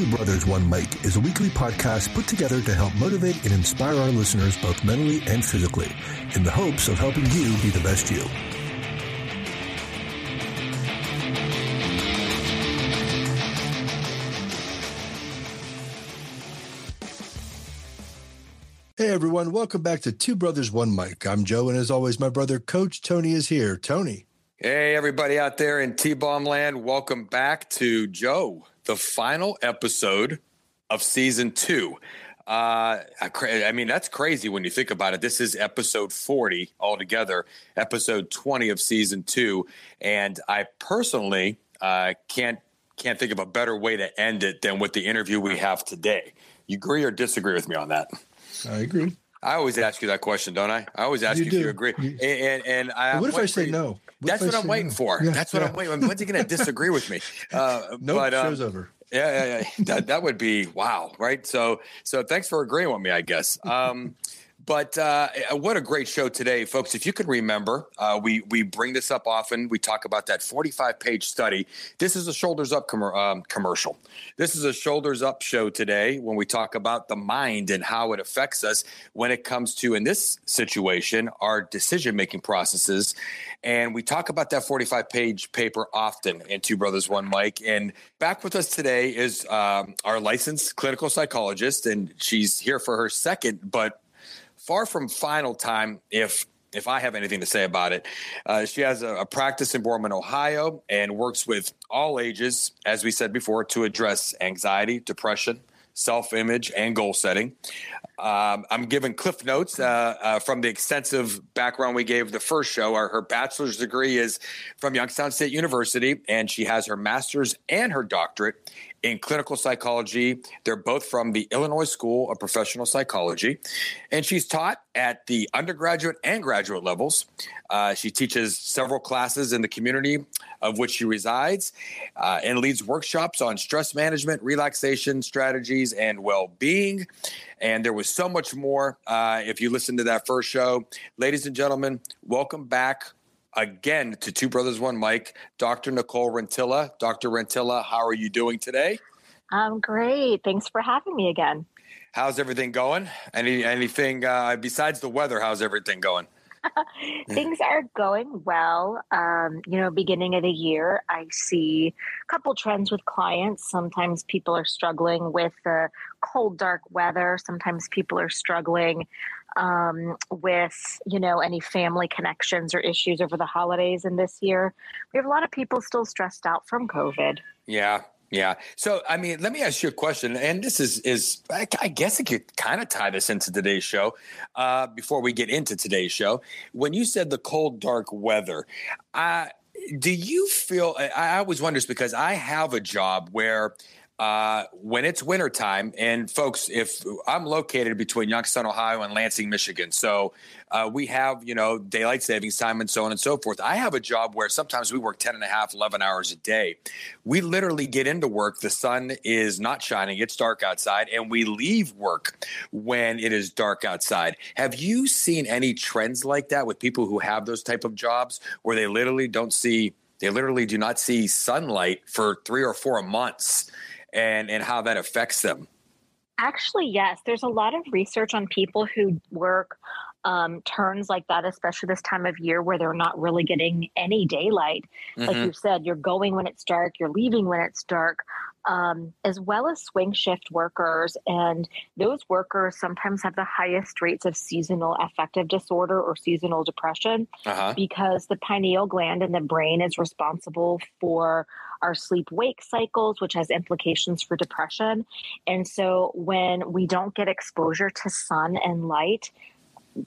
Two Brothers, One Mike is a weekly podcast put together to help motivate and inspire our listeners both mentally and physically in the hopes of helping you be the best you. Hey everyone, welcome back to Two Brothers, One Mike. I'm Joe, and as always, my brother Coach Tony is here. Tony. Hey, everybody out there in T Bomb land, welcome back to Joe, the final episode of season two. Uh, I mean, that's crazy when you think about it. This is episode 40 altogether, episode 20 of season two. And I personally uh, can't can't think of a better way to end it than with the interview we have today. You agree or disagree with me on that? I agree. I always ask you that question, don't I? I always ask you, you if you agree. You, and and, and I, what if I say no? What that's what I'm waiting no? for. Yeah, that's what yeah. I'm waiting. When's he going to disagree with me? Uh, nope, but, um, show's over. Yeah, yeah, yeah. that that would be wow, right? So so thanks for agreeing with me. I guess. Um, but uh, what a great show today, folks! If you can remember, uh, we we bring this up often. We talk about that 45 page study. This is a shoulders up com- um, commercial. This is a shoulders up show today when we talk about the mind and how it affects us when it comes to, in this situation, our decision making processes. And we talk about that 45 page paper often in Two Brothers One Mike. And back with us today is um, our licensed clinical psychologist, and she's here for her second, but far from final time if if I have anything to say about it. Uh, she has a, a, practice in Boardman, Ohio, and works with all ages, as we said before, to address anxiety, depression, self image, and goal setting. Um, I'm giving cliff notes uh, uh, from the extensive background we gave the first show. Our, her bachelor's degree is from Youngstown State University, and she has her master's and her doctorate in clinical psychology. They're both from the Illinois School of Professional Psychology. And she's taught at the undergraduate and graduate levels. Uh, she teaches several classes in the community of which she resides uh, and leads workshops on stress management, relaxation strategies, and well being. And there was so much more uh, if you listen to that first show. Ladies and gentlemen, welcome back again to Two Brothers One Mike, Dr. Nicole Rentilla. Dr. Rentilla, how are you doing today? I'm great. Thanks for having me again. How's everything going? Any anything uh, besides the weather? How's everything going? Things are going well. Um, you know, beginning of the year, I see a couple trends with clients. Sometimes people are struggling with the cold, dark weather. Sometimes people are struggling um, with you know any family connections or issues over the holidays and this year. We have a lot of people still stressed out from covid. Yeah yeah. So i mean let me ask you a question and this is is i, I guess it could kind of tie this into today's show uh, before we get into today's show. When you said the cold dark weather uh, do you feel I, I always wonder because i have a job where uh, when it's wintertime, and folks, if I'm located between Youngstown, Ohio and Lansing, Michigan, so uh, we have, you know, daylight savings time and so on and so forth. I have a job where sometimes we work 10 and a half, 11 hours a day. We literally get into work, the sun is not shining, it's dark outside, and we leave work when it is dark outside. Have you seen any trends like that with people who have those type of jobs where they literally don't see, they literally do not see sunlight for three or four months? And and how that affects them actually yes there's a lot of research on people who work um, turns like that, especially this time of year where they're not really getting any daylight. Mm-hmm. Like you said, you're going when it's dark, you're leaving when it's dark, um, as well as swing shift workers. And those workers sometimes have the highest rates of seasonal affective disorder or seasonal depression uh-huh. because the pineal gland in the brain is responsible for our sleep wake cycles, which has implications for depression. And so when we don't get exposure to sun and light,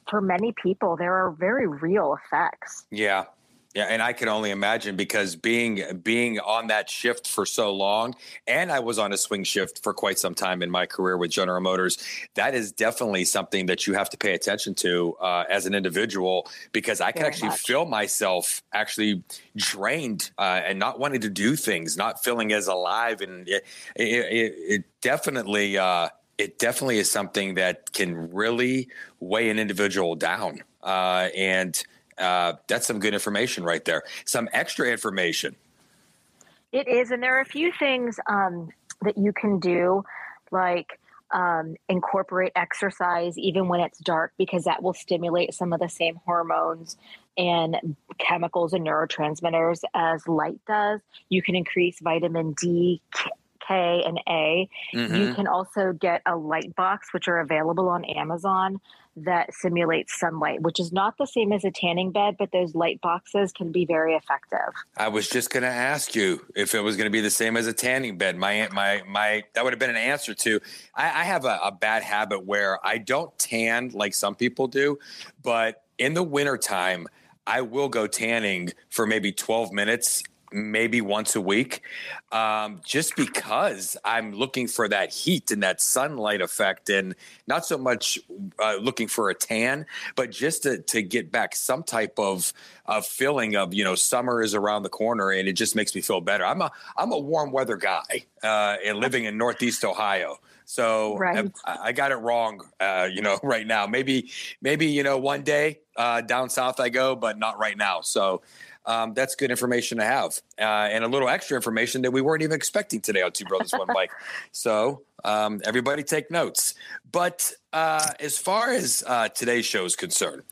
for many people, there are very real effects. Yeah. Yeah, and I can only imagine because being being on that shift for so long, and I was on a swing shift for quite some time in my career with General Motors. That is definitely something that you have to pay attention to uh, as an individual because I can Very actually much. feel myself actually drained uh, and not wanting to do things, not feeling as alive, and it, it, it definitely. Uh, it definitely is something that can really weigh an individual down. Uh, and uh, that's some good information right there. Some extra information. It is. And there are a few things um, that you can do, like um, incorporate exercise even when it's dark, because that will stimulate some of the same hormones and chemicals and neurotransmitters as light does. You can increase vitamin D, K, and A. Mm-hmm. You can also get a light box, which are available on Amazon that simulates sunlight, which is not the same as a tanning bed, but those light boxes can be very effective. I was just going to ask you if it was going to be the same as a tanning bed. My my my that would have been an answer to. I, I have a, a bad habit where I don't tan like some people do, but in the wintertime, I will go tanning for maybe 12 minutes maybe once a week, um, just because I'm looking for that heat and that sunlight effect, and not so much uh, looking for a tan, but just to, to get back some type of, of feeling of you know summer is around the corner, and it just makes me feel better. I'm a I'm a warm weather guy, uh, and living in Northeast Ohio. So right. I, I, got it wrong, uh, you know, right now. Maybe, maybe you know, one day uh, down south I go, but not right now. So um, that's good information to have, uh, and a little extra information that we weren't even expecting today on Two Brothers One Mic. So um, everybody take notes. But uh, as far as uh, today's show is concerned,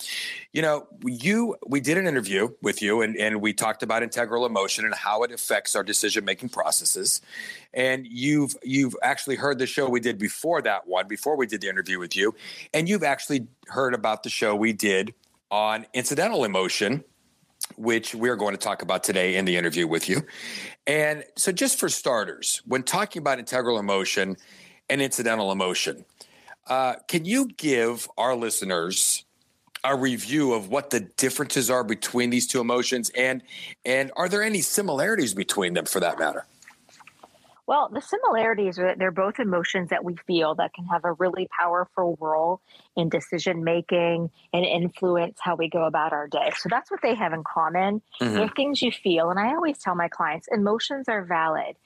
you know, you we did an interview with you, and, and we talked about integral emotion and how it affects our decision making processes. And you've you've actually heard the show we did before that one, before we did the interview with you, and you've actually heard about the show we did on incidental emotion which we're going to talk about today in the interview with you. And so, just for starters, when talking about integral emotion and incidental emotion, uh, can you give our listeners a review of what the differences are between these two emotions, and and are there any similarities between them, for that matter? Well, the similarities are that they're both emotions that we feel that can have a really powerful role in decision making and influence how we go about our day. So that's what they have in common. Mm-hmm. They're things you feel. And I always tell my clients emotions are valid.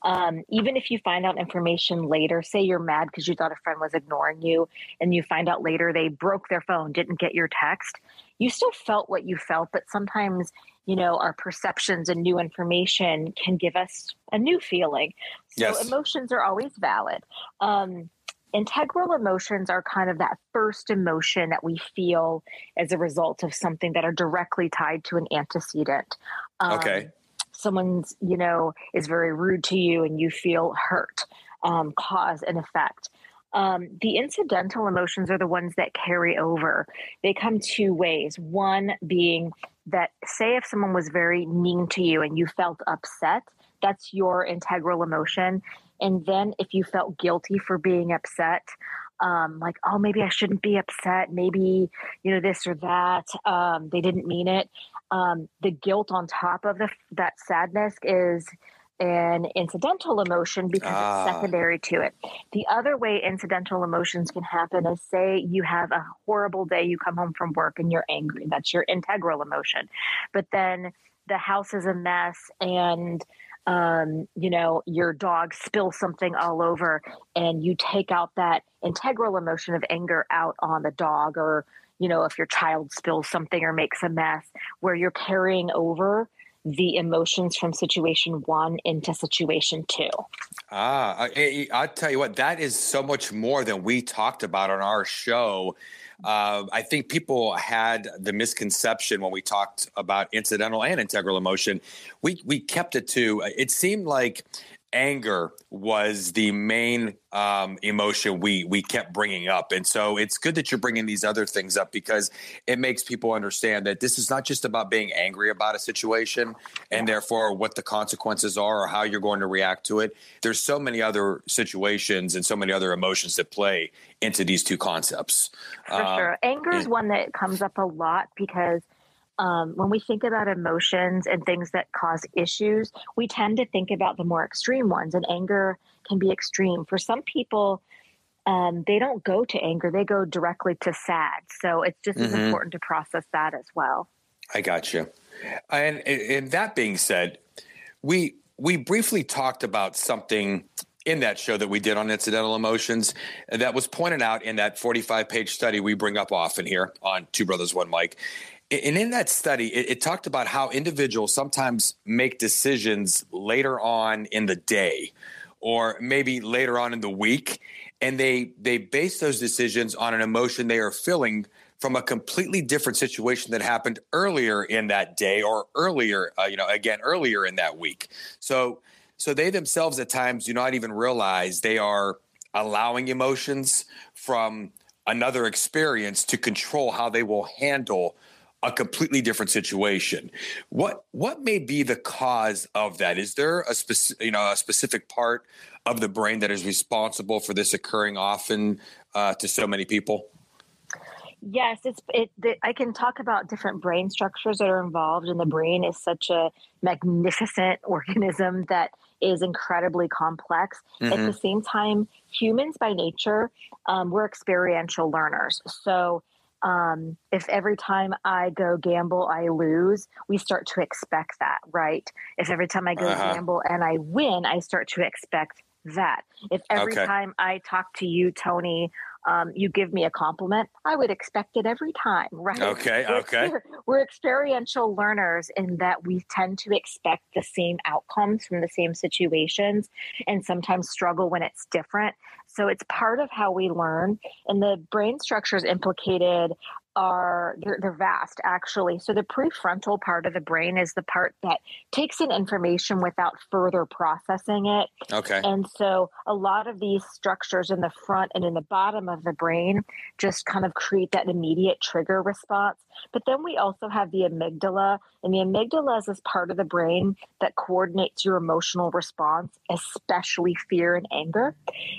Um, even if you find out information later, say you're mad because you thought a friend was ignoring you, and you find out later they broke their phone, didn't get your text, you still felt what you felt, but sometimes you know, our perceptions and new information can give us a new feeling. So yes. emotions are always valid. Um, integral emotions are kind of that first emotion that we feel as a result of something that are directly tied to an antecedent. Um, okay. Someone's, you know, is very rude to you and you feel hurt, um, cause and effect. Um, the incidental emotions are the ones that carry over. They come two ways. One being that, say, if someone was very mean to you and you felt upset, that's your integral emotion. And then if you felt guilty for being upset, um, like, oh, maybe I shouldn't be upset, maybe, you know, this or that, um, they didn't mean it. Um, the guilt on top of the, that sadness is an incidental emotion because ah. it's secondary to it. The other way incidental emotions can happen is say you have a horrible day, you come home from work and you're angry. That's your integral emotion. But then the house is a mess and um, you know, your dog spills something all over and you take out that integral emotion of anger out on the dog or you know, if your child spills something or makes a mess, where you're carrying over the emotions from situation one into situation two. Ah, I, will tell you what, that is so much more than we talked about on our show. Uh, I think people had the misconception when we talked about incidental and integral emotion. We we kept it to. It seemed like anger was the main um, emotion we we kept bringing up, and so it's good that you're bringing these other things up because it makes people understand that this is not just about being angry about a situation and therefore what the consequences are or how you're going to react to it. There's so many other situations and so many other emotions that play into these two concepts. For uh, sure, anger is one that comes up a lot because um, when we think about emotions and things that cause issues, we tend to think about the more extreme ones, and anger can be extreme. For some people, um, they don't go to anger, they go directly to sad. So it's just mm-hmm. as important to process that as well. I got you. And, and that being said, we we briefly talked about something in that show that we did on incidental emotions that was pointed out in that 45 page study we bring up often here on Two Brothers One Mic. And in that study, it, it, talked about how individuals sometimes make decisions later on in the day or maybe later on in the week, and they they base those decisions on an emotion they are feeling from a completely different situation that happened earlier in that day or earlier, uh, you know, again earlier in that week. So so they themselves at times do not even realize they are allowing emotions from another experience to control how they will handle a completely different situation. What what may be the cause of that? Is there a specific you know a specific part of the brain that is responsible for this occurring often uh, to so many people? Yes, it's it. The, I can talk about different brain structures that are involved, and the brain is such a magnificent organism that is incredibly complex. Mm-hmm. At the same time, humans by nature, um, we're experiential learners. So um, if every time I go gamble, I lose, we start to expect that, right? If every time I go uh-huh. gamble and I win, I start to expect that. If every okay. time I talk to you, Tony, um, you give me a compliment, I would expect it every time, right? Okay, okay. We're, we're, experiential learners in that we tend to expect the same outcomes from the same situations and sometimes struggle when it's different. So it's part of how we learn. And the brain structures implicated are they're, they're, vast actually. So the prefrontal part of the brain is the part that takes in information without further processing it. Okay. And so a lot of these structures in the front and in the bottom of the brain just kind of create that immediate trigger response. But then we also have the amygdala and the amygdala is this part of the brain that coordinates your emotional response especially fear and anger.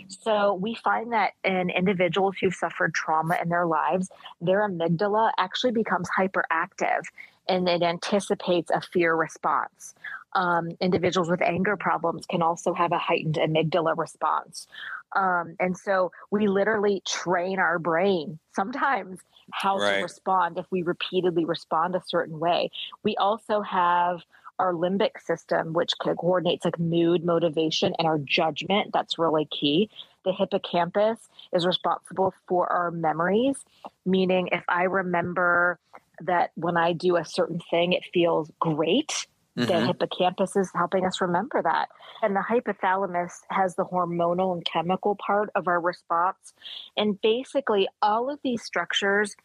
So we find that in individuals who've suffered trauma in their lives their amygdala amygdala actually becomes hyperactive and it anticipates a fear response. Um, individuals with anger problems can also have a heightened amygdala response. Um, and so we literally train our brain sometimes how right. to respond if we repeatedly respond a certain way. We also have our limbic system, which coordinates like mood, motivation, and our judgment. That's really key. The hippocampus is responsible for our memories, meaning if I remember that when I do a certain thing, it feels great. Mm-hmm. The hippocampus is helping us remember that. And the hypothalamus has the hormonal and chemical part of our response. And basically, all of these structures,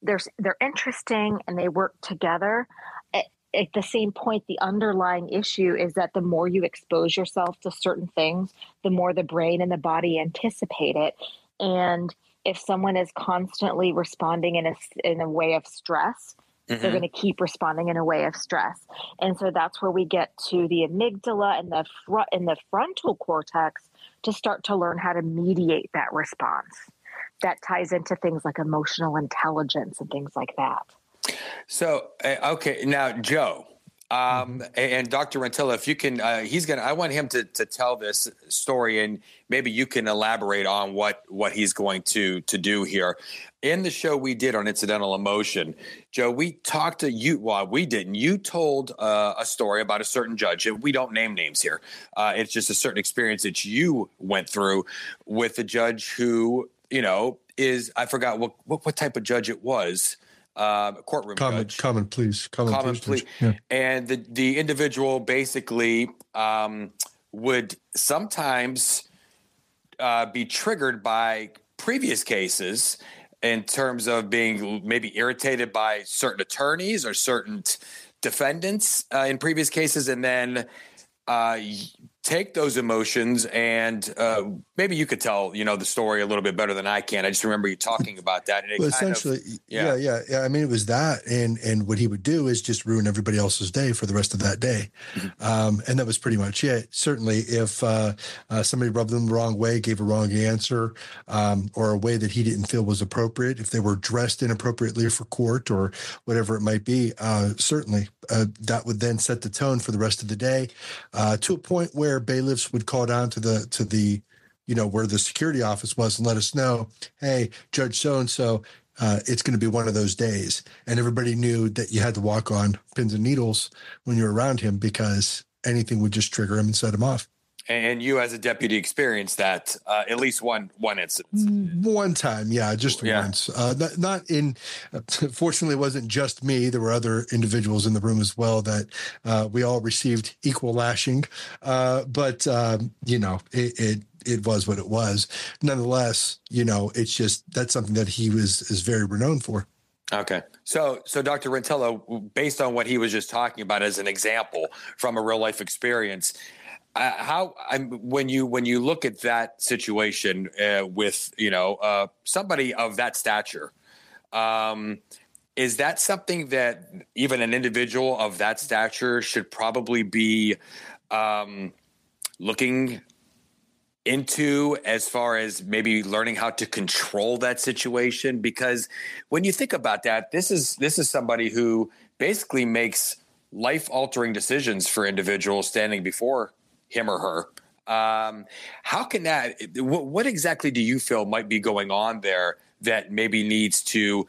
they're, they're interesting and they work together at the same point, the underlying issue is that the more you expose yourself to certain things, the more the brain and the body anticipate it. And if someone is constantly responding in a, in a way of stress, mm-hmm. they're going to keep responding in a way of stress. And so that's where we get to the amygdala and the front and the frontal cortex to start to learn how to mediate that response. That ties into things like emotional intelligence and things like that. So, eh, okay, now Joe, um, mm-hmm. and Dr. Rentilla, if you can, uh, he's gonna. I want him to to tell this story, and maybe you can elaborate on what what he's going to to do here. In the show we did on incidental emotion, Joe, we talked to you. Well, we didn't. You told uh, a story about a certain judge. And we don't name names here. Uh, it's just a certain experience that you went through with a judge who, you know, is I forgot what what, what type of judge it was uh, courtroom common, judge. Common pleas. Common, common pleas. Yeah. And the, the individual basically um, would sometimes uh, be triggered by previous cases in terms of being maybe irritated by certain attorneys or certain defendants uh, in previous cases and then uh, take those emotions and uh, maybe you could tell you know the story a little bit better than I can. I just remember you talking about that. well, essentially, of, yeah. yeah. yeah, yeah, I mean, it was that, and and what he would do is just ruin everybody else's day for the rest of that day, mm-hmm. um, and that was pretty much it. Certainly, if uh, uh, somebody rubbed them the wrong way, gave a wrong answer, um, or a way that he didn't feel was appropriate, if they were dressed inappropriately for court or whatever it might be, uh, certainly uh, that would then set the tone for the rest of the day, uh, to a point where where bailiffs would call down to the to the you know where the security office was and let us know, hey, Judge so and so, it's going to be one of those days, and everybody knew that you had to walk on pins and needles when you're around him because anything would just trigger him and set him off. And you, as a deputy, experienced that uh, at least one one incident. One time, yeah, just yeah. once. Uh, not, not, in. Uh, fortunately, it wasn't just me. There were other individuals in the room as well that uh, we all received equal lashing. Uh, but um, you know, it, it it was what it was. Nonetheless, you know, it's just that's something that he was is very renowned for. Okay. So, so Dr. Rentello, based on what he was just talking about as an example from a real life experience, uh, how I'm, when you when you look at that situation uh, with you know uh, somebody of that stature, um, is that something that even an individual of that stature should probably be um, looking into as far as maybe learning how to control that situation? Because when you think about that this is this is somebody who basically makes life altering decisions for individuals standing before him or her. Um, how can that what, what exactly do you feel might be going on there that maybe needs to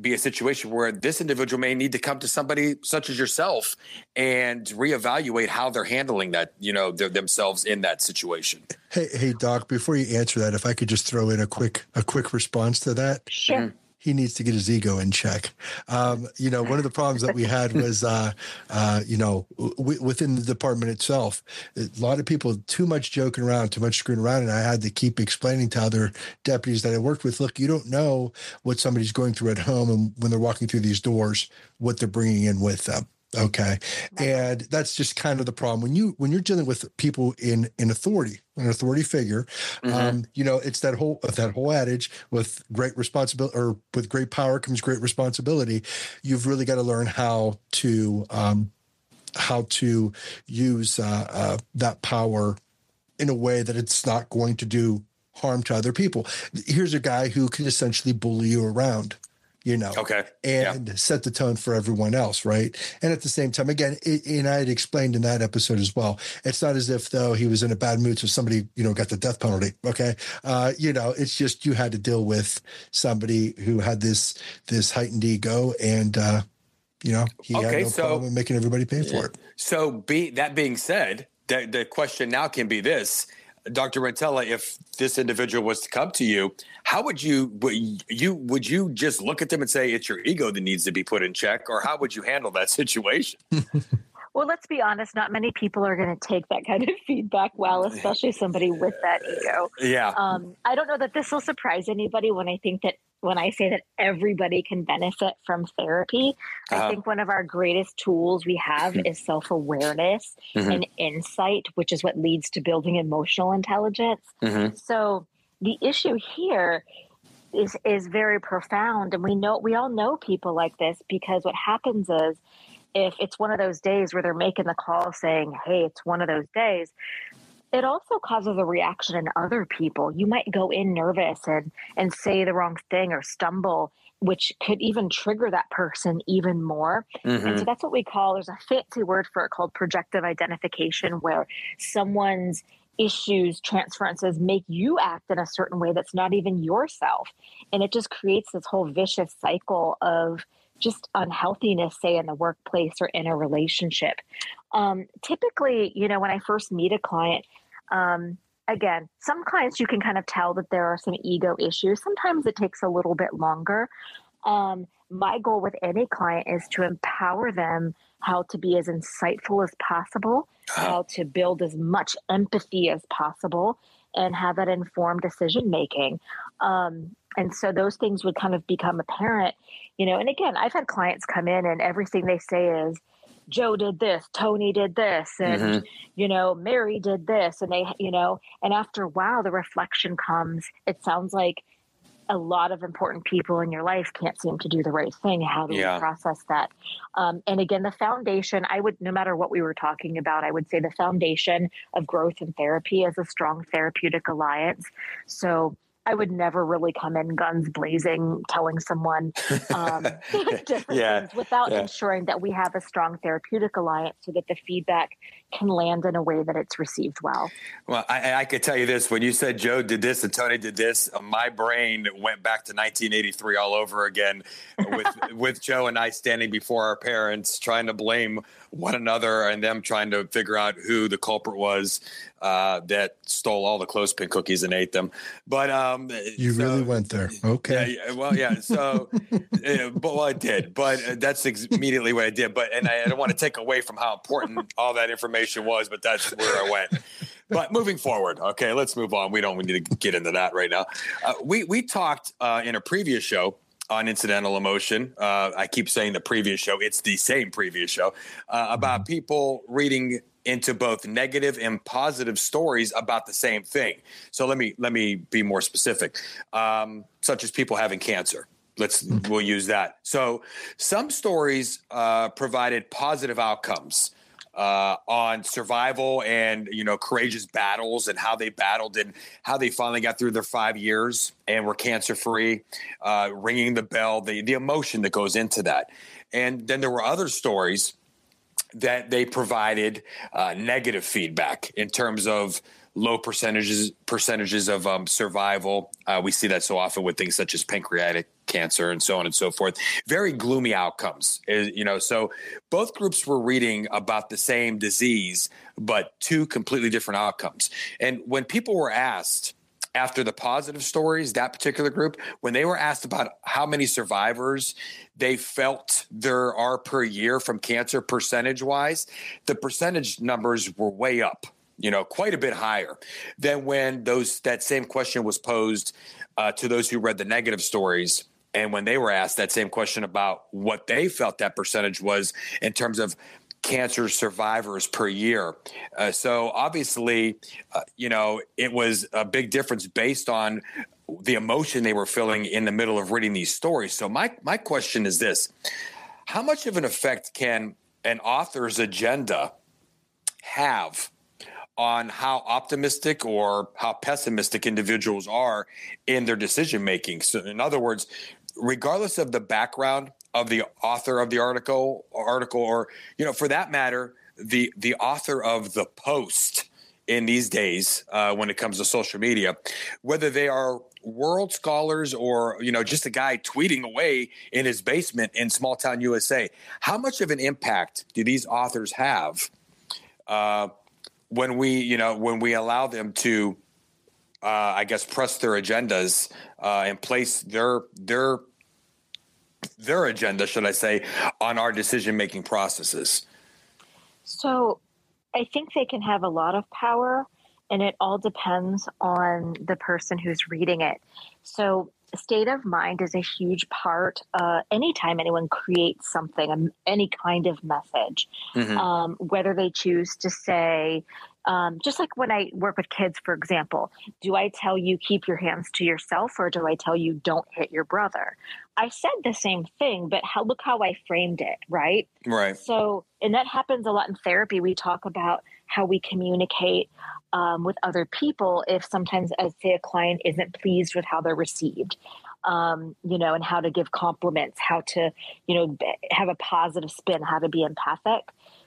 be a situation where this individual may need to come to somebody such as yourself and reevaluate how they're handling that, you know, themselves in that situation. Hey, hey, Doc. Before you answer that, if I could just throw in a quick a quick response to that. Sure. He needs to get his ego in check. Um, you know, one of the problems that we had was, uh, uh, you know, w- within the department itself, a lot of people too much joking around, too much screwing around, and I had to keep explaining to other deputies that I worked with, look, you don't know what somebody's going through at home, and when they're walking through these doors, what they're bringing in with them. Okay. And that's just kind of the problem when you when you're dealing with people in in authority, an authority figure, mm-hmm. um, you know, it's that whole that whole adage with great responsibility or with great power comes great responsibility. You've really got to learn how to um, how to use uh, uh, that power in a way that it's not going to do harm to other people. Here's a guy who can essentially bully you around you know, okay, and yeah. set the tone for everyone else, right? And at the same time, again, it, and I had explained in that episode as well. It's not as if though he was in a bad mood, so somebody you know got the death penalty. Okay, uh, you know, it's just you had to deal with somebody who had this this heightened ego, and uh, you know he okay, had no so, problem making everybody pay for it. So, be that being said, the, the question now can be this Dr. Rentella, if this individual was to come to you, how would you would you would you just look at them and say it's your ego that needs to be put in check, or how would you handle that situation? well, let's be honest. Not many people are going to take that kind of feedback well, especially somebody with that ego. Yeah. Um, I don't know that this will surprise anybody when I think that when I say that everybody can benefit from therapy. Uh-huh. I think one of our greatest tools we have mm-hmm. is self awareness mm-hmm. and insight, which is what leads to building emotional intelligence. Mm-hmm. So the issue here is is very profound, and we know we all know people like this because what happens is if it's one of those days where they're making the call saying, "Hey, it's one of those days," it also causes a reaction in other people. You might go in nervous and and say the wrong thing or stumble, which could even trigger that person even more. Mm-hmm. And so mm-hmm. that's what we call there's a fancy word for it called projective identification, where someone's issues, transferences make you act in a certain way that's not even yourself. And it just creates this whole vicious cycle of just unhealthiness, say in the workplace or in a relationship. Um, typically, you know, when I first meet a client, um, again, some clients you can kind of tell that there are some ego issues. Sometimes it takes a little bit longer. Um, my goal with any client is to empower them how to be as insightful as possible, how to build as much empathy as possible, and have that informed decision making. Um, and so those things would kind of become apparent, you know. And again, I've had clients come in and everything they say is, Joe did this, Tony did this, and mm-hmm. you know, Mary did this, and they, you know, and after a while, the reflection comes. It sounds like a lot of important people in your life can't seem to do the right thing. How do yeah. we process that? Um, and again, the foundation, I would, no matter what we were talking about, I would say the foundation of growth and therapy is a strong therapeutic alliance. So I would never really come in guns blazing, telling someone um, different yeah, things without yeah. ensuring that we have a strong therapeutic alliance so that the feedback can land in a way that it's received well. Well, I, I could tell you this: when you said Joe did this and Tony did this, my brain went back to 1983 all over again, with with Joe and I standing before our parents, trying to blame one another and them trying to figure out who the culprit was uh, that stole all the clothespin cookies and ate them. But um, you so, really went there, okay? Yeah, well, yeah. So, uh, but well, I did. But uh, that's ex- immediately what I did. But and I, I don't want to take away from how important all that information was, but that's where I went. but moving forward, okay, let's move on. We don't we need to get into that right now. Uh, we we talked uh, in a previous show on incidental emotion. Uh, I keep saying the previous show, it's the same previous show uh, about mm-hmm. people reading into both negative and positive stories about the same thing. So let me let me be more specific, um, such as people having cancer. Let's mm-hmm. we'll use that. So some stories uh, provided positive outcomes uh, on survival and you know courageous battles and how they battled and how they finally got through their five years and were cancer free, uh, ringing the bell, the the emotion that goes into that, and then there were other stories that they provided uh, negative feedback in terms of low percentages percentages of um, survival. Uh, we see that so often with things such as pancreatic cancer and so on and so forth. Very gloomy outcomes, eh, you know. So both groups were reading about the same disease, but two completely different outcomes. And when people were asked after the positive stories, that particular group, when they were asked about how many survivors they felt there are per year from cancer percentage wise, the percentage numbers were way up you know, quite a bit higher than when those that same question was posed uh, to those who read the negative stories. And when they were asked that same question about what they felt that percentage was in terms of cancer survivors per year. Uh, so obviously, uh, you know, it was a big difference based on the emotion they were feeling in the middle of reading these stories. So my my question is this: How much of an effect can an author's agenda have on how optimistic or how pessimistic individuals are in their decision making. So, in other words, regardless of the background of the author of the article, article, or you know, for that matter, the the author of the post in these days uh, when it comes to social media, whether they are world scholars or you know just a guy tweeting away in his basement in small town USA, how much of an impact do these authors have? Uh, when we you know when we allow them to uh, I guess press their agendas uh, and place their their their agenda, should I say, on our decision making processes. So, I think they can have a lot of power, and it all depends on the person who's reading it. So, state of mind is a huge part uh, anytime anyone creates something um, any kind of message mm-hmm. um, whether they choose to say um, just like when i work with kids for example do i tell you keep your hands to yourself or do i tell you don't hit your brother? I said the same thing but how, look how i framed it right? Right. So and that happens a lot in therapy. We talk about how we communicate um, with other people if sometimes as say a client isn't pleased with how they're received um, you know and how to give compliments how to you know have a positive spin how to be empathic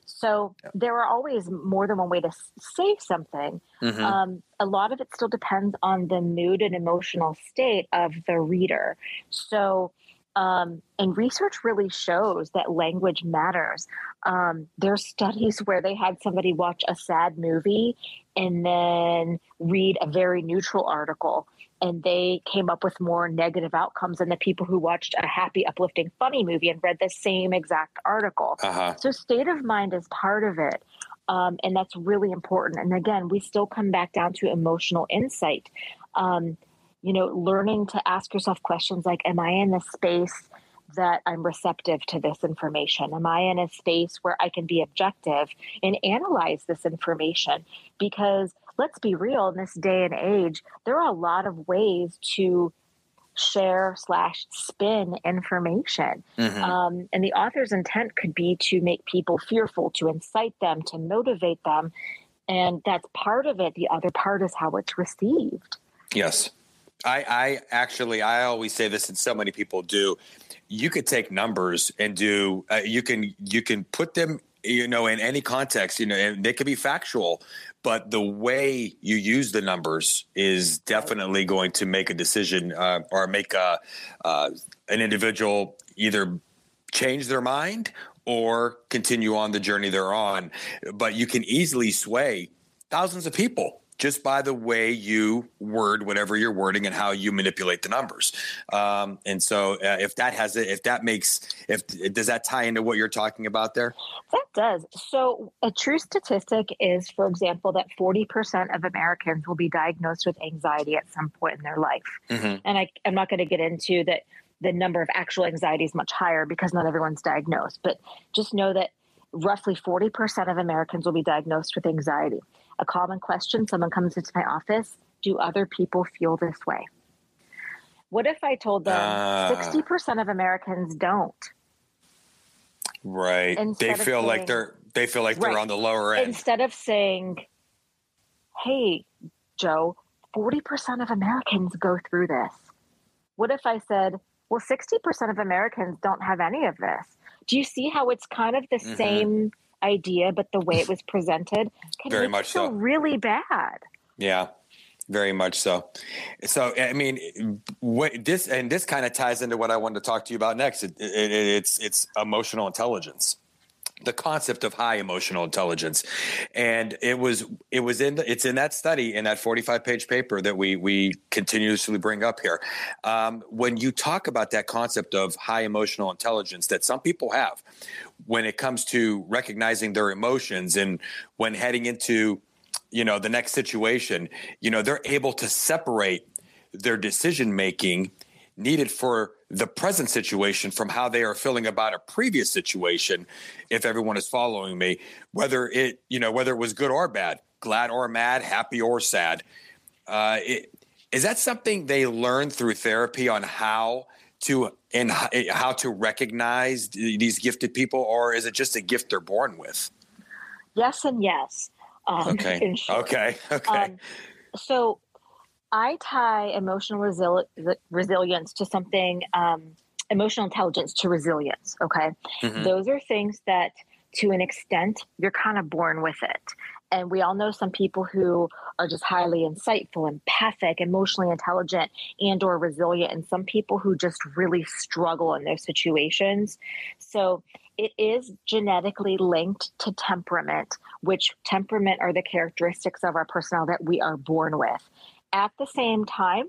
so yeah. there are always more than one way to say something mm-hmm. um, a lot of it still depends on the mood and emotional state of the reader so um, and research really shows that language matters. Um, there's studies where they had somebody watch a sad movie and then read a very neutral article, and they came up with more negative outcomes than the people who watched a happy, uplifting, funny movie and read the same exact article. Uh-huh. So, state of mind is part of it. Um, and that's really important. And again, we still come back down to emotional insight. Um, you know, learning to ask yourself questions like, Am I in a space that I'm receptive to this information? Am I in a space where I can be objective and analyze this information? Because let's be real, in this day and age, there are a lot of ways to share slash spin information. Mm-hmm. Um, and the author's intent could be to make people fearful, to incite them, to motivate them. And that's part of it. The other part is how it's received. Yes. I, I actually, I always say this, and so many people do. You could take numbers and do. Uh, you can you can put them you know, in any context, you know, and they could be factual, but the way you use the numbers is definitely going to make a decision uh, or make a, uh, an individual either change their mind or continue on the journey they're on. But you can easily sway thousands of people just by the way you word whatever you're wording and how you manipulate the numbers. Um, and so, uh, if that has it, if that makes, if does that tie into what you're talking about there? That does. So, a true statistic is, for example, that 40% of Americans will be diagnosed with anxiety at some point in their life. Mm-hmm. And I, I'm not going to get into that. The number of actual anxiety is much higher because not everyone's diagnosed, but just know that roughly 40% of Americans will be diagnosed with anxiety a common question someone comes into my office do other people feel this way? What if i told them uh, 60% of americans don't? Right. Instead they feel saying, like they're they feel like right, they're on the lower end. Instead of saying hey joe 40% of americans go through this. What if i said well 60% of americans don't have any of this. Do you see how it's kind of the mm-hmm. same idea, but the way it was presented can very much so really bad. Yeah, very much so. So, I mean, what this and this kind of ties into what I wanted to talk to you about next. It, it, it's it's emotional intelligence the concept of high emotional intelligence. And it was it was in the, it's in that study in that 45 page paper that we we continuously bring up here. Um, when you talk about that concept of high emotional intelligence that some people have when it comes to recognizing their emotions and when heading into you know the next situation you know they're able to separate their decision making needed for the present situation from how they are feeling about a previous situation if everyone is following me whether it you know whether it was good or bad glad or mad happy or sad uh, it, is that something they learn through therapy on how to and how to recognize these gifted people or is it just a gift they're born with? Yes and yes. Um, okay. okay. Okay. Um, so I tie emotional resili- resilience to something, um, emotional intelligence to resilience. Okay. Mm-hmm. Those are things that, to an extent, you're kind of born with it. And we all know some people who are just highly insightful, empathic, emotionally intelligent, and or resilient, and some people who just really struggle in those situations. So it is genetically linked to temperament, which temperament are the characteristics of our personality that we are born with. At the same time,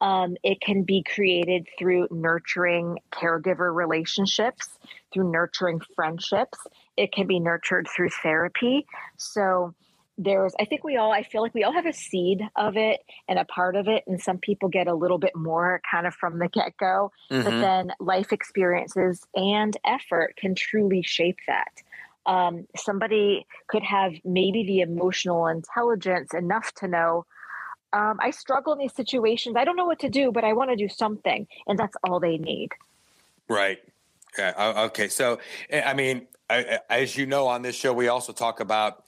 um, it can be created through nurturing caregiver relationships, through nurturing friendships. It can be nurtured through therapy. So there's, I think we all, I feel like we all have a seed of it and a part of it. And some people get a little bit more kind of from the get go. Mm-hmm. But then life experiences and effort can truly shape that. Um, somebody could have maybe the emotional intelligence enough to know um, I struggle in these situations. I don't know what to do, but I want to do something. And that's all they need. Right. Okay. So, eh, I mean, as you know, on this show, we also talk about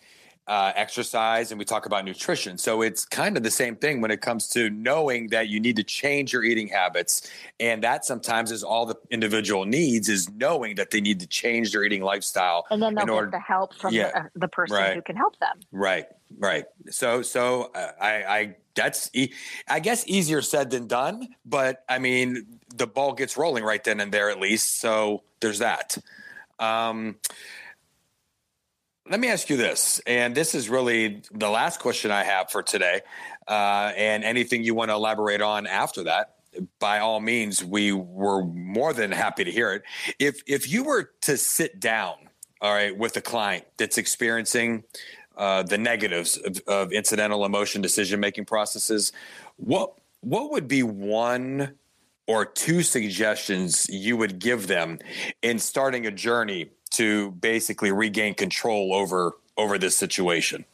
uh, exercise and we talk about nutrition. So it's kind of the same thing when it comes to knowing that you need to change your eating habits. And that sometimes is all the individual needs is knowing that they need to change their eating lifestyle. And then they'll get the help from yeah, the, uh, the, person right, who can help them. Right. Right. So, so uh, I, I, that's, e- I guess easier said than done, but I mean, the ball gets rolling right then and there at least. So there's that. Um, let me ask you this, and this is really the last question I have for today. Uh, and anything you want to elaborate on after that, by all means, we were more than happy to hear it. If if you were to sit down, all right, with a client that's experiencing uh, the negatives of, of incidental emotion decision making processes, what what would be one or two suggestions you would give them in starting a journey to basically regain control over over this situation?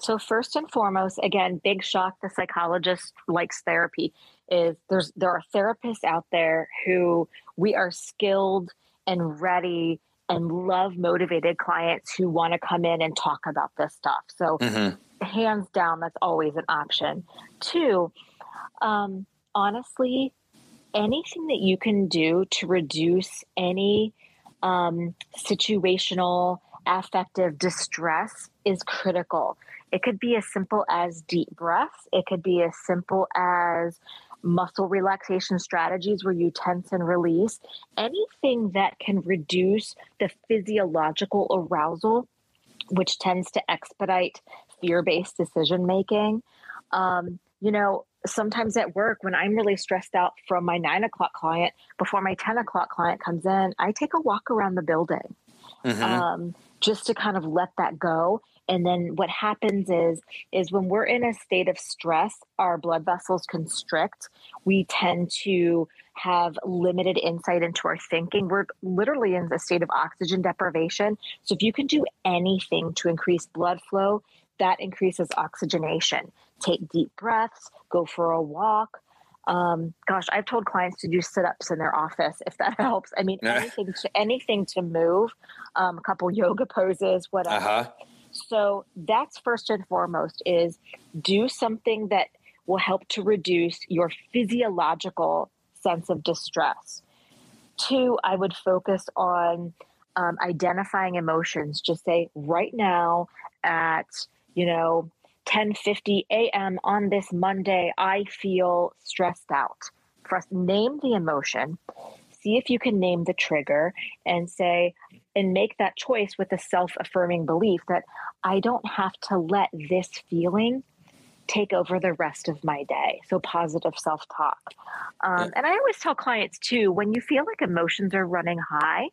So first and foremost, again, big shock. The psychologist likes therapy. Is there's there are therapists out there who we are skilled and ready and love motivated clients who want to come in and talk about this stuff. So mm-hmm. hands down, that's always an option. Two, um, honestly, anything that you can do to reduce any um, situational affective distress is critical. It could be as simple as deep breaths, it could be as simple as muscle relaxation strategies where you tense and release, anything that can reduce the physiological arousal, which tends to expedite fear based decision making. Um, you know, sometimes at work when I'm really stressed out from my nine o'clock client before my 10 o'clock client comes in, I take a walk around the building mm-hmm. um, just to kind of let that go. And then what happens is, is when we're in a state of stress, our blood vessels constrict. We tend to have limited insight into our thinking. We're literally in the state of oxygen deprivation. So if you can do anything to increase blood flow, that increases oxygenation. Take deep breaths, go for a walk. Um, gosh, I've told clients to do sit-ups in their office if that helps. I mean, anything to anything to move, um, a couple yoga poses, whatever. Uh-huh. So that's first and foremost is do something that will help to reduce your physiological sense of distress. Two, I would focus on um, identifying emotions. Just say right now at you know 10:50 a.m. on this Monday, I feel stressed out. First, name the emotion. See if you can name the trigger and say, and make that choice with a self affirming belief that I don't have to let this feeling take over the rest of my day. So, positive self talk. Um, and I always tell clients too when you feel like emotions are running high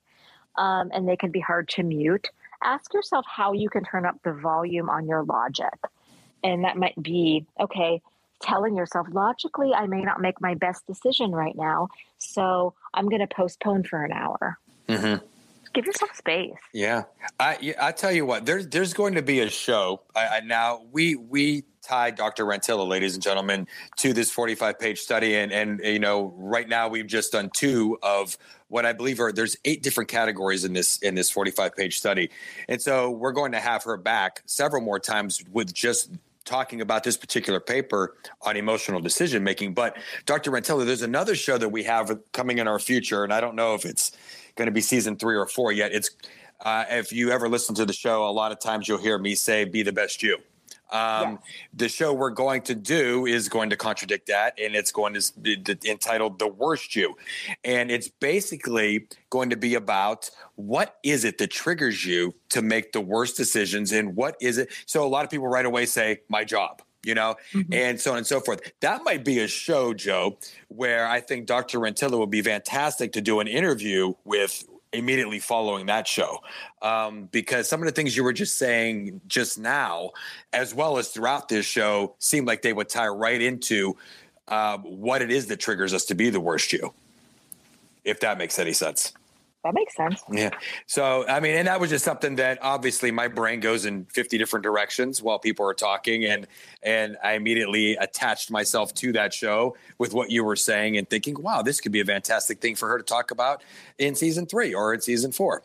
um, and they can be hard to mute, ask yourself how you can turn up the volume on your logic. And that might be okay, telling yourself logically, I may not make my best decision right now. So, I'm going to postpone for an hour. Mm-hmm give yourself space. Yeah, I I tell you what, there's there's going to be a show. I, I, now we we tied Dr. Rantilla, ladies and gentlemen, to this 45 page study, and and you know right now we've just done two of what I believe are there's eight different categories in this in this 45 page study, and so we're going to have her back several more times with just talking about this particular paper on emotional decision making. But Dr. Rantilla, there's another show that we have coming in our future, and I don't know if it's going to be season three or four yet. It's uh, if you ever listen to the show, a lot of times you'll hear me say, "Be the best you." Um, yes. The show we're going to do is going to contradict that, and it's going to be entitled "The Worst You," and it's basically going to be about what is it that triggers you to make the worst decisions, and what is it. So a lot of people right away say, "My job." you know, mm-hmm. and so on and so forth. That might be a show, Joe, where I think Dr. Rantilla would be fantastic to do an interview with immediately following that show. Um, because some of the things you were just saying just now as well as throughout this show seem like they would tie right into um, what it is that triggers us to be the worst you if that makes any sense that makes sense. Yeah. So, I mean, and that was just something that obviously my brain goes in 50 different directions while people are talking. And, and I immediately attached myself to that show with what you were saying and thinking, wow, this could be a fantastic thing for her to talk about in season three or in season four.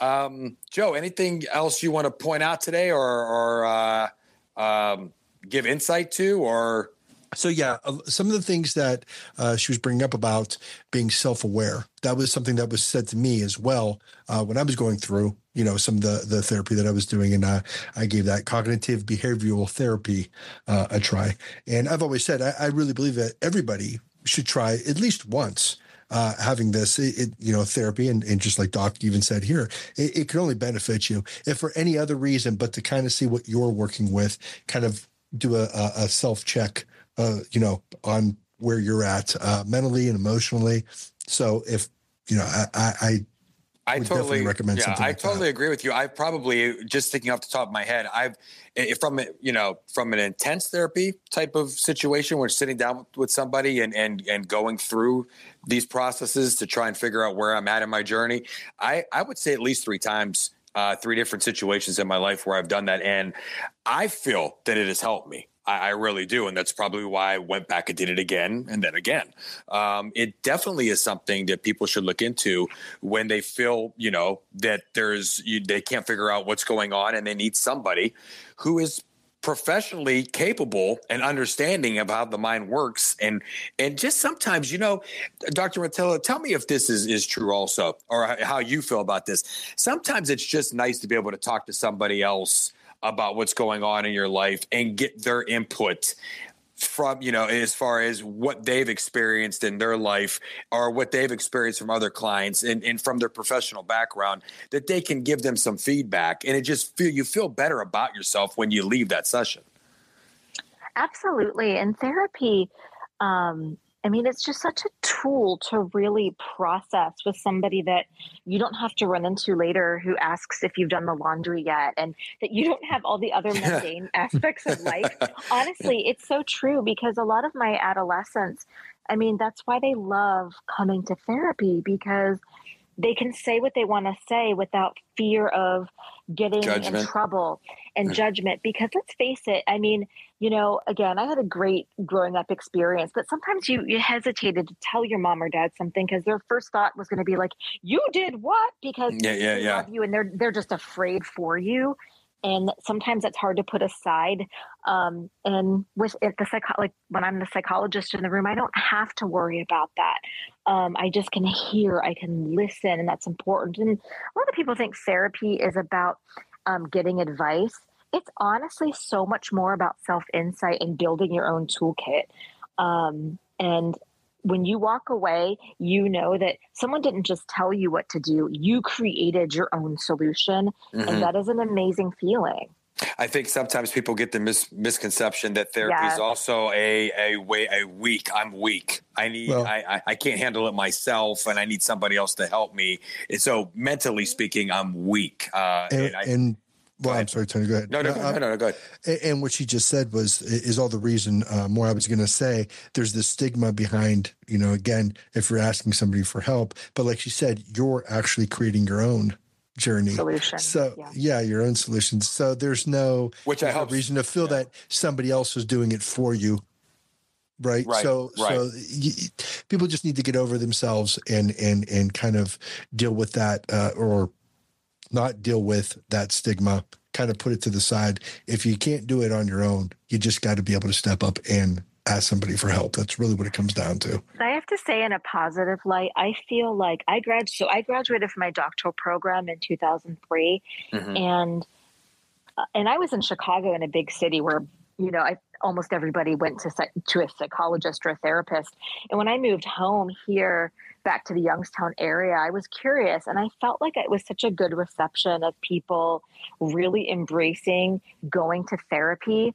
Um, Joe, anything else you want to point out today or, or, uh, um, give insight to or so yeah some of the things that uh, she was bringing up about being self-aware that was something that was said to me as well uh, when i was going through you know some of the the therapy that i was doing and uh, i gave that cognitive behavioral therapy uh, a try. And i've always said I, I, really believe that everybody should try at least once uh, having this, it, it, you know, therapy, and, and just like Doc even said here, it, it can only benefit you. If for any other reason, but to kind of see what you're working with, kind of do a, a self check uh, you know, on where you're at uh, mentally and emotionally. So if you know, I, I, I I totally recommend. Yeah, I totally that. agree with you. I probably just thinking off the top of my head, I've if from you know from an intense therapy type of situation, where sitting down with somebody and and and going through these processes to try and figure out where I'm at in my journey. I I would say at least three times, uh, three different situations in my life where I've done that, and I feel that it has helped me. I, really do. And that's probably why I went back and did it again and then again. Um, it definitely is something that people should look into when they feel, you know, that there's, you, they can't figure out what's going on and they need somebody who is professionally capable and understanding of how the mind works and and just sometimes you know dr Rotella, tell me if this is is true also or how you feel about this sometimes it's just nice to be able to talk to somebody else about what's going on in your life and get their input from you know as far as what they've experienced in their life or what they've experienced from other clients and, and from their professional background that they can give them some feedback. And it just feel you feel better about yourself when you leave that session. Absolutely. And therapy um, I mean, it's just such a tool to really process with somebody that you don't have to run into later who asks if you've done the laundry yet and that you don't have all the other mundane aspects of life. Honestly, it's so true because a lot of my adolescents, I mean, that's why they love coming to therapy because they can say what they want to say without fear of getting judgment. in trouble and judgment because let's face it i mean you know again i had a great growing up experience but sometimes you you hesitated to tell your mom or dad something because their first thought was going to be like you did what? because yeah yeah they yeah. love you and they're they're just afraid for you and sometimes it's hard to put aside um, and with it, the psych like when i'm the psychologist in the room i don't have to worry about that. Um, i just can hear i can listen and that's important. And a lot of people think therapy is about um, getting advice. It's honestly so much more about self insight and building your own toolkit. Um, and when you walk away, you know that someone didn't just tell you what to do, you created your own solution. Mm-hmm. And that is an amazing feeling. I think sometimes people get the mis- misconception that therapy yes. is also a a way a weak. I'm weak. I need. Well, I, I can't handle it myself, and I need somebody else to help me. And so, mentally speaking, I'm weak. Uh, and, and, I, and well, I'm sorry, Tony. Go ahead. No, no, no, no, no, go ahead. And what she just said was is all the reason. Uh, more, I was going to say, there's this stigma behind. You know, again, if you're asking somebody for help, but like she said, you're actually creating your own journey solution. So yeah, yeah your own solutions. So there's no which I hope reason to feel yeah. that somebody else is doing it for you. Right? right. So right. so y- people just need to get over themselves and and and kind of deal with that uh, or not deal with that stigma, kind of put it to the side. If you can't do it on your own, you just got to be able to step up and ask somebody for help. That's really what it comes down to. I have to say, in a positive light, I feel like I grad so I graduated from my doctoral program in 2003, mm-hmm. and uh, and I was in Chicago in a big city where you know I almost everybody went to to a psychologist or a therapist, and when I moved home here back to the Youngstown area, I was curious and I felt like it was such a good reception of people really embracing going to therapy.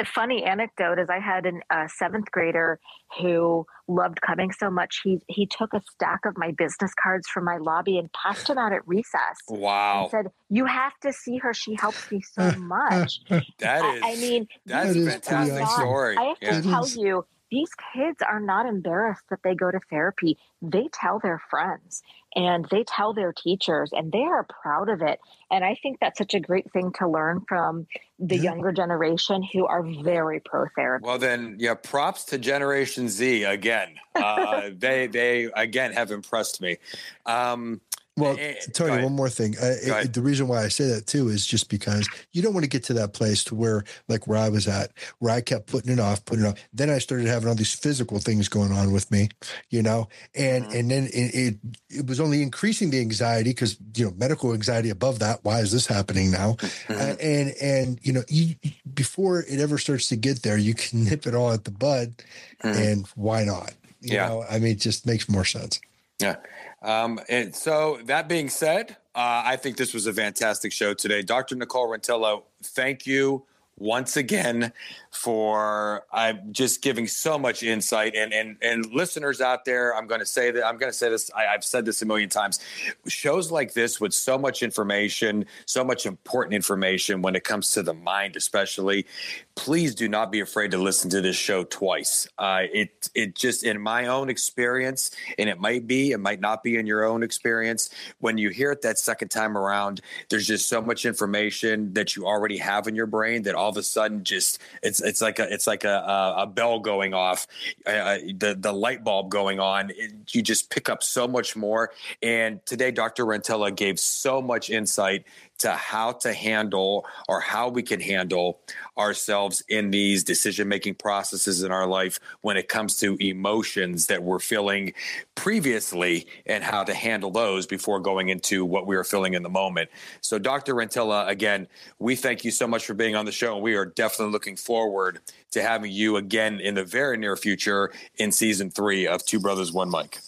A funny anecdote is I had a uh, seventh grader who loved coming so much. He he took a stack of my business cards from my lobby and passed them out at recess. Wow! said, "You have to see her. She helps me so much." that is. I, I mean, that's a fantastic story. I have to tell you, these kids are not embarrassed that they go to therapy. They tell their friends and they tell their teachers, and they are proud of it. And I think that's such a great thing to learn from the yeah. younger generation who are very pro therapy. Well, then, yeah, props to Generation Z again. Uh, they they again have impressed me. Um, well, Tony, one more thing. Uh, it, the reason why I say that too is just because you don't want to get to that place to where, like where I was at, where I kept putting it off, putting it off. Then I started having all these physical things going on with me, you know, and mm-hmm. and then it, it, it was only increasing the anxiety because you know medical anxiety above that. Why is this happening now? Mm-hmm. Uh, and and you know, you, before it ever starts to get there, you can nip it all at the bud, mm-hmm. and why not? You yeah, know, I mean, it just makes more sense. Yeah. Um, and so that being said, uh, I think this was a fantastic show today. Dr. Nicole Rentillo, thank you once again for I'm just giving so much insight and and and listeners out there. I'm going to say that I'm going to say this. I, have said this a million times. Shows like this with so much information, so much important information when it comes to the mind, especially. Please do not be afraid to listen to this show twice. Uh, it it just in my own experience, and it might be, it might not be in your own experience. When you hear it that second time around, there's just so much information that you already have in your brain that all of a sudden just it's it's like a it's like a a, bell going off, uh, the the light bulb going on. It, you just pick up so much more. And today, Dr. Rentella gave so much insight to how to handle or how we can handle ourselves in these decision making processes in our life when it comes to emotions that we're feeling previously and how to handle those before going into what we are feeling in the moment. So, Dr. Rantilla, again, we thank you so much for being on the show. And we are definitely looking forward to having you again in the very near future in season three of Two Brothers, One Mic.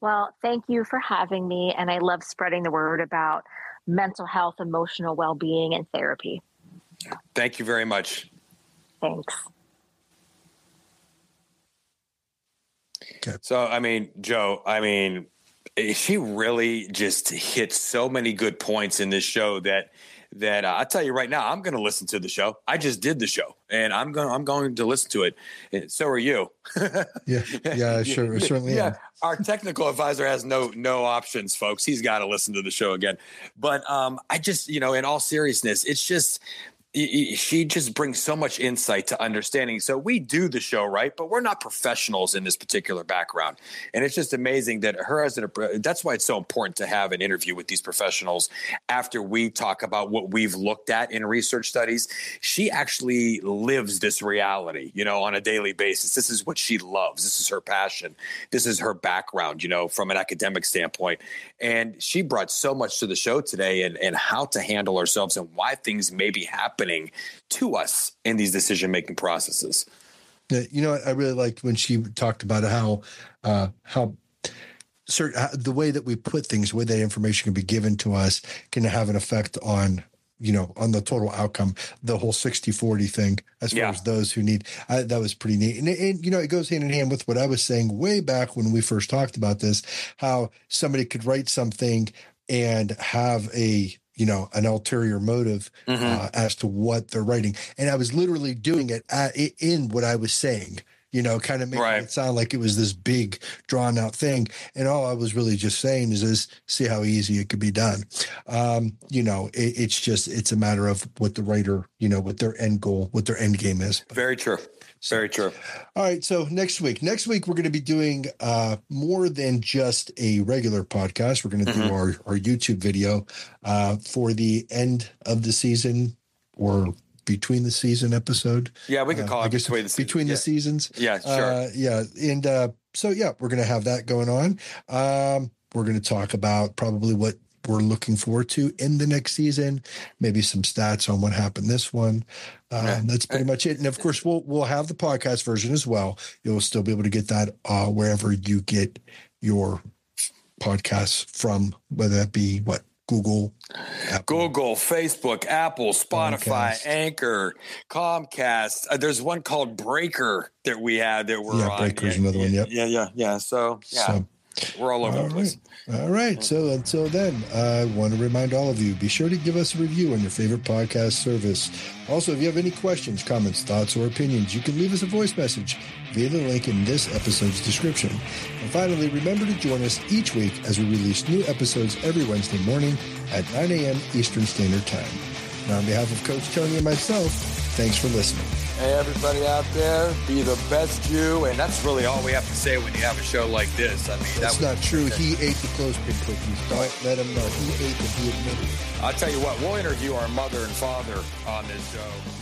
Well, thank you for having me. And I love spreading the word about mental health, emotional well being, and therapy. Thank you very much. Thanks. Okay. So, I mean, Joe, I mean, she really just hit so many good points in this show that that uh, I tell you right now, I'm going to listen to the show. I just did the show, and I'm going I'm going to listen to it. And so are you. yeah, yeah, sure, certainly. Yeah, am. Our technical advisor has no no options, folks. He's got to listen to the show again. But um, I just, you know, in all seriousness, it's just she just brings so much insight to understanding. So we do the show, right? But we're not professionals in this particular background. And it's just amazing that her as an, that's why it's so important to have an interview with these professionals after we talk about what we've looked at in research studies. She actually lives this reality, you know, on a daily basis. This is what she loves. This is her passion. This is her background, you know, from an academic standpoint. And she brought so much to the show today and, and how to handle ourselves and why things may be happening to us in these decision making processes. You know, I really liked when she talked about how uh, how certain uh, the way that we put things, the way that information can be given to us, can have an effect on you know on the total outcome the whole 60 40 thing as far yeah. as those who need I, that was pretty neat and, and, you know it goes hand in hand with what i was saying way back when we first talked about this how somebody could write something and have a you know an ulterior motive mm-hmm. uh, as to what they're writing. And i was literally doing it at, in what i was saying you know kind of making right. it sound like it was this big drawn out thing. And all i was really just saying is, is see how easy it could be done. Um, you know it, it's just it's a matter of what the writer you know what their end goal what their end game is. Very true very true. All right. So next week, next week we're going to be doing uh, more than just a regular podcast. We're going to mm-hmm. do our, our YouTube video uh, for the end of the season or between the season episode. Yeah, we could uh, call uh, it between, the, between yeah. the seasons. Yeah, sure. Uh, yeah, and uh, so yeah, we're going to have that going on. Um, we're going to talk about probably what we're looking forward to in the next season. Maybe some stats on what happened this one. Um, that's pretty much it. And of course, we'll we'll have the podcast version as well. You'll still be able to get that uh, wherever you get your podcasts from, whether that be what Google, Apple. Google, Facebook, Apple, Spotify, Comcast. Anchor, Comcast. Uh, there's one called Breaker that we had that we're yeah, on. Breaker's yeah, another yeah, one. Yep. Yeah, yeah, yeah. So yeah. So, we're all over all the place. Right. All right. So until then, I want to remind all of you be sure to give us a review on your favorite podcast service. Also, if you have any questions, comments, thoughts, or opinions, you can leave us a voice message via the link in this episode's description. And finally, remember to join us each week as we release new episodes every Wednesday morning at 9 a.m. Eastern Standard Time. Now, on behalf of Coach Tony and myself, thanks for listening. Hey, everybody out there, be the best you. And that's really all we have to say when you have a show like this. I mean, that's that not true. He ate the clothespin cookies. Don't let him know. He ate them. He admitted I'll tell you what, we'll interview our mother and father on this show.